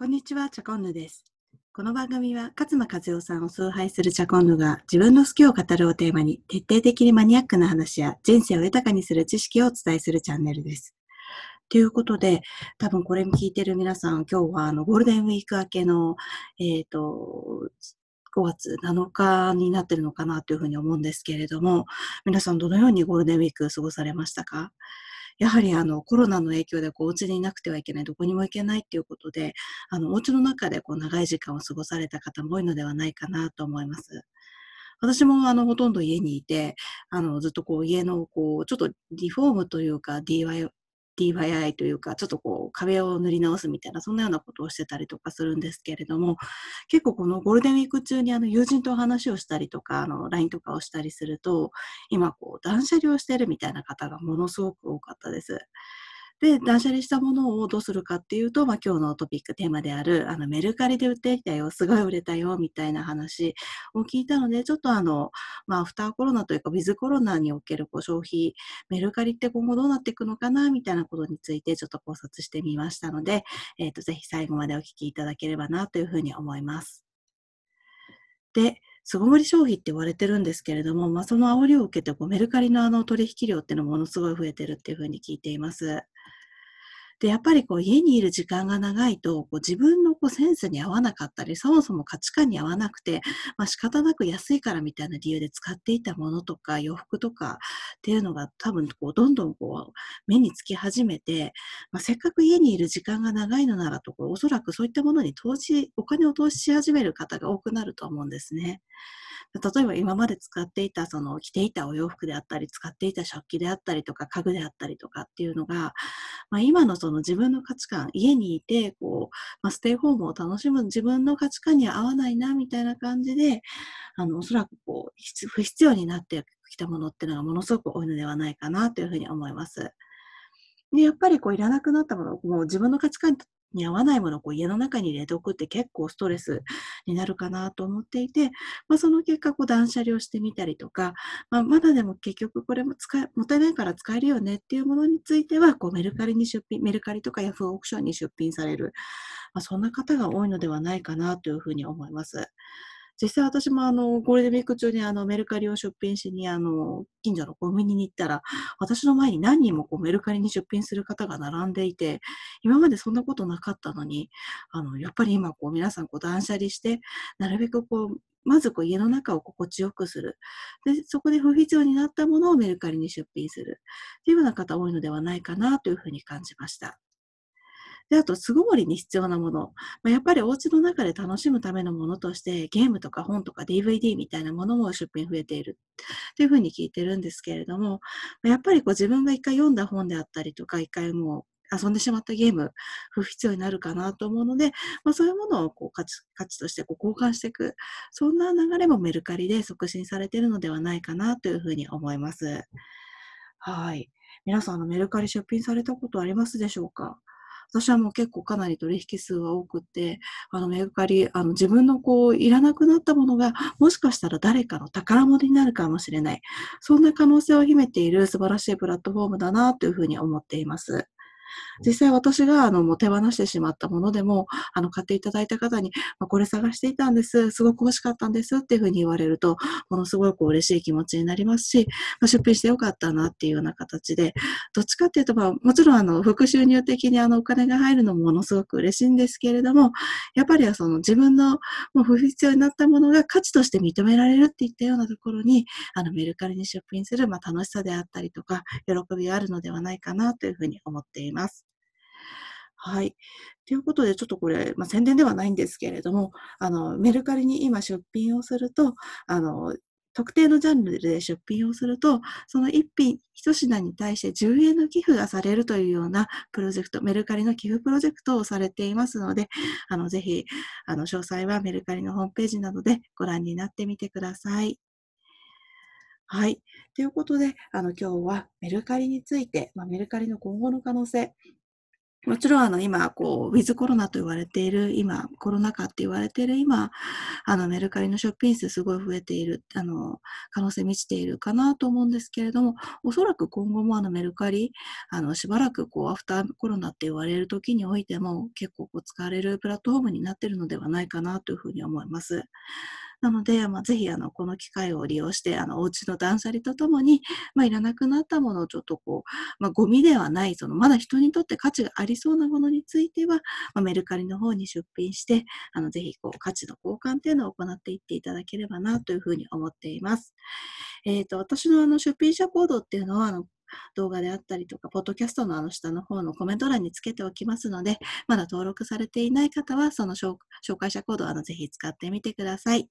こんにちは、チャコンヌです。この番組は、勝間和代さんを崇拝するチャコンヌが自分の好きを語るをテーマに、徹底的にマニアックな話や人生を豊かにする知識をお伝えするチャンネルです。ということで、多分これ聞いてる皆さん、今日はあのゴールデンウィーク明けの、えっ、と、5月7日になってるのかなというふうに思うんですけれども、皆さんどのようにゴールデンウィーク過ごされましたか？やはりあのコロナの影響でこうお家にいなくてはいけない、どこにも行けないっていうことで、あのお家の中でこう長い時間を過ごされた方も多いのではないかなと思います。私もあのほとんど家にいて、あのずっとこう家のこうちょっとリフォームというか DIY, DIY というか、ちょっとこう壁を塗り直すみたいな、そんなようなことをしてたりとかするんですけれども、結構このゴールデンウィーク中にあの友人と話をしたりとか、あの LINE とかをしたりすると、今こう断捨離をしているみたいな方がものすごく多かったです。で、断捨離したものをどうするかっていうと、まあ、今日のトピックテーマである、あの、メルカリで売ってきたよ、すごい売れたよ、みたいな話を聞いたので、ちょっとあの、まあ、アフターコロナというか、ウィズコロナにおけるこう消費、メルカリって今後どうなっていくのかな、みたいなことについてちょっと考察してみましたので、えっ、と、ぜひ最後までお聞きいただければな、というふうに思います。で、巣ごもり消費って言われてるんですけれども、まあ、その煽りを受けてこうメルカリのあの取引量っていうのもものすごい増えてるっていうふうに聞いています。で、やっぱりこう家にいる時間が長いと、こう自分のこうセンスに合わなかったり、そもそも価値観に合わなくて、まあ仕方なく安いからみたいな理由で使っていたものとか洋服とかっていうのが多分こうどんどんこう目につき始めて、まあ、せっかく家にいる時間が長いのならと、こうおそらくそういったものに投資、お金を投資し始める方が多くなると思うんですね。例えば今まで使っていた、その着ていたお洋服であったり、使っていた食器であったりとか、家具であったりとかっていうのが、まあ、今のその自分の価値観、家にいて、こう、まあ、ステイホームを楽しむ自分の価値観には合わないな、みたいな感じで、あの、おそらくこう、不必要になってきたものっていうのがものすごく多いのではないかなというふうに思います。で、やっぱりこう、いらなくなったもの、もう自分の価値観に合わないものをこう家の中に入れておくって結構ストレスになるかなと思っていて、まあ、その結果こう断捨離をしてみたりとか、まあ、まだでも結局これも使い、もったいないから使えるよねっていうものについては、こうメルカリに出品、メルカリとかヤフーオークションに出品される、まあ、そんな方が多いのではないかなというふうに思います。実際私もあの、ゴールデンウィーク中にあの、メルカリを出品しにあの、近所のコンビニに行ったら、私の前に何人もこうメルカリに出品する方が並んでいて、今までそんなことなかったのに、あの、やっぱり今こう皆さんこう断捨離して、なるべくこう、まずこう家の中を心地よくする。で、そこで不必要になったものをメルカリに出品する。っていうような方多いのではないかなというふうに感じました。で、あと、巣ごもりに必要なもの。まあ、やっぱりお家の中で楽しむためのものとして、ゲームとか本とか DVD みたいなものも出品増えている。というふうに聞いてるんですけれども、やっぱりこう自分が一回読んだ本であったりとか、一回もう遊んでしまったゲーム、不必要になるかなと思うので、まあ、そういうものをこう価値価値としてこう交換していく、そんな流れもメルカリで促進されているのではないかなというふうに思います。はい。皆さん、のメルカリ出品されたことありますでしょうか？私はもう結構かなり取引数が多くて、あのメルカリ、あの自分のこういらなくなったものがもしかしたら誰かの宝物になるかもしれない。そんな可能性を秘めている素晴らしいプラットフォームだなというふうに思っています。実際私があのもう手放してしまったものでも、あの買っていただいた方に、まあ、これ探していたんです、すごく欲しかったんですっていうふうに言われると、ものすごく嬉しい気持ちになりますし、まあ、出品してよかったなっていうような形で、どっちかっていうと、まあ、もちろんあの副収入的にあのお金が入るのもものすごく嬉しいんですけれども、やっぱりはその自分のもう不必要になったものが価値として認められるっていったようなところに、あのメルカリに出品する、まあ、楽しさであったりとか、喜びがあるのではないかなというふうに思っています。はい。ということで、ちょっとこれ、まあ、宣伝ではないんですけれども、あの、メルカリに今出品をすると、あの、特定のジャンルで出品をすると、その一品、一品に対して10円の寄付がされるというようなプロジェクト、メルカリの寄付プロジェクトをされていますので、あの、ぜひ、あの、詳細はメルカリのホームページなどでご覧になってみてください。はい。ということで、あの、今日はメルカリについて、まあ、メルカリの今後の可能性、もちろん、あの、今、こう、ウィズコロナと言われている、今、コロナ禍って言われている今、あの、メルカリのショッピング数すごい増えている、あの、可能性満ちているかなと思うんですけれども、おそらく今後もあの、メルカリ、あの、しばらく、こう、アフターコロナって言われる時においても、結構、こう、使われるプラットフォームになっているのではないかなというふうに思います。なので、まあ、ぜひ、あの、この機会を利用して、あの、お家の断捨離とともに、まあ、いらなくなったものをちょっとこう、まあ、ゴミではない、その、まだ人にとって価値がありそうなものについては、まあ、メルカリの方に出品して、あの、ぜひ、こう、価値の交換っていうのを行っていっていただければな、というふうに思っています。えっ、ー、と、私のあの、出品者コードっていうのは、あの、動画であったりとか、ポッドキャストのあの下の方のコメント欄につけておきますので、まだ登録されていない方は、その紹介者コードをあのぜひ使ってみてください。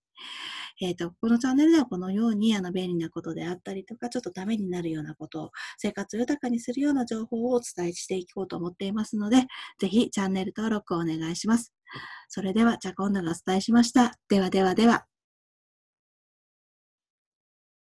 えっ、ー、と、このチャンネルではこのようにあの便利なことであったりとか、ちょっとためになるようなことを、生活を豊かにするような情報をお伝えしていこうと思っていますので、ぜひチャンネル登録をお願いします。それでは、じゃあ今度がお伝えしました。ではではでは。